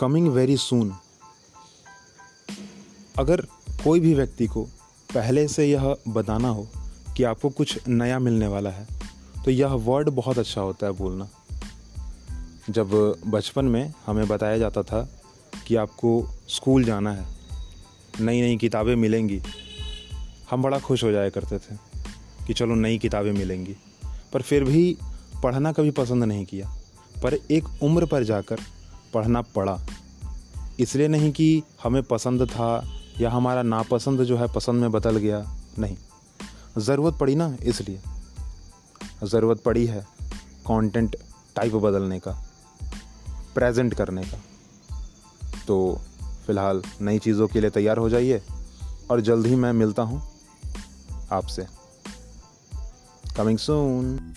Coming very soon अगर कोई भी व्यक्ति को पहले से यह बताना हो कि आपको कुछ नया मिलने वाला है तो यह वर्ड बहुत अच्छा होता है बोलना। जब बचपन में हमें बताया जाता था कि आपको स्कूल जाना है नई नई किताबें मिलेंगी, हम बड़ा खुश हो जाया करते थे कि चलो नई किताबें मिलेंगी। पर फिर भी पढ़ना कभी पसंद नहीं किया। पर एक उम्र पर जाकर पढ़ना पड़ा। इसलिए नहीं कि हमें पसंद था या हमारा नापसंद जो है पसंद में बदल गया, नहीं। ज़रूरत पड़ी ना इसलिए। ज़रूरत पड़ी है कंटेंट टाइप बदलने का प्रेजेंट करने का। तो फ़िलहाल नई चीज़ों के लिए तैयार हो जाइए और जल्द ही मैं मिलता हूँ आपसे। Coming soon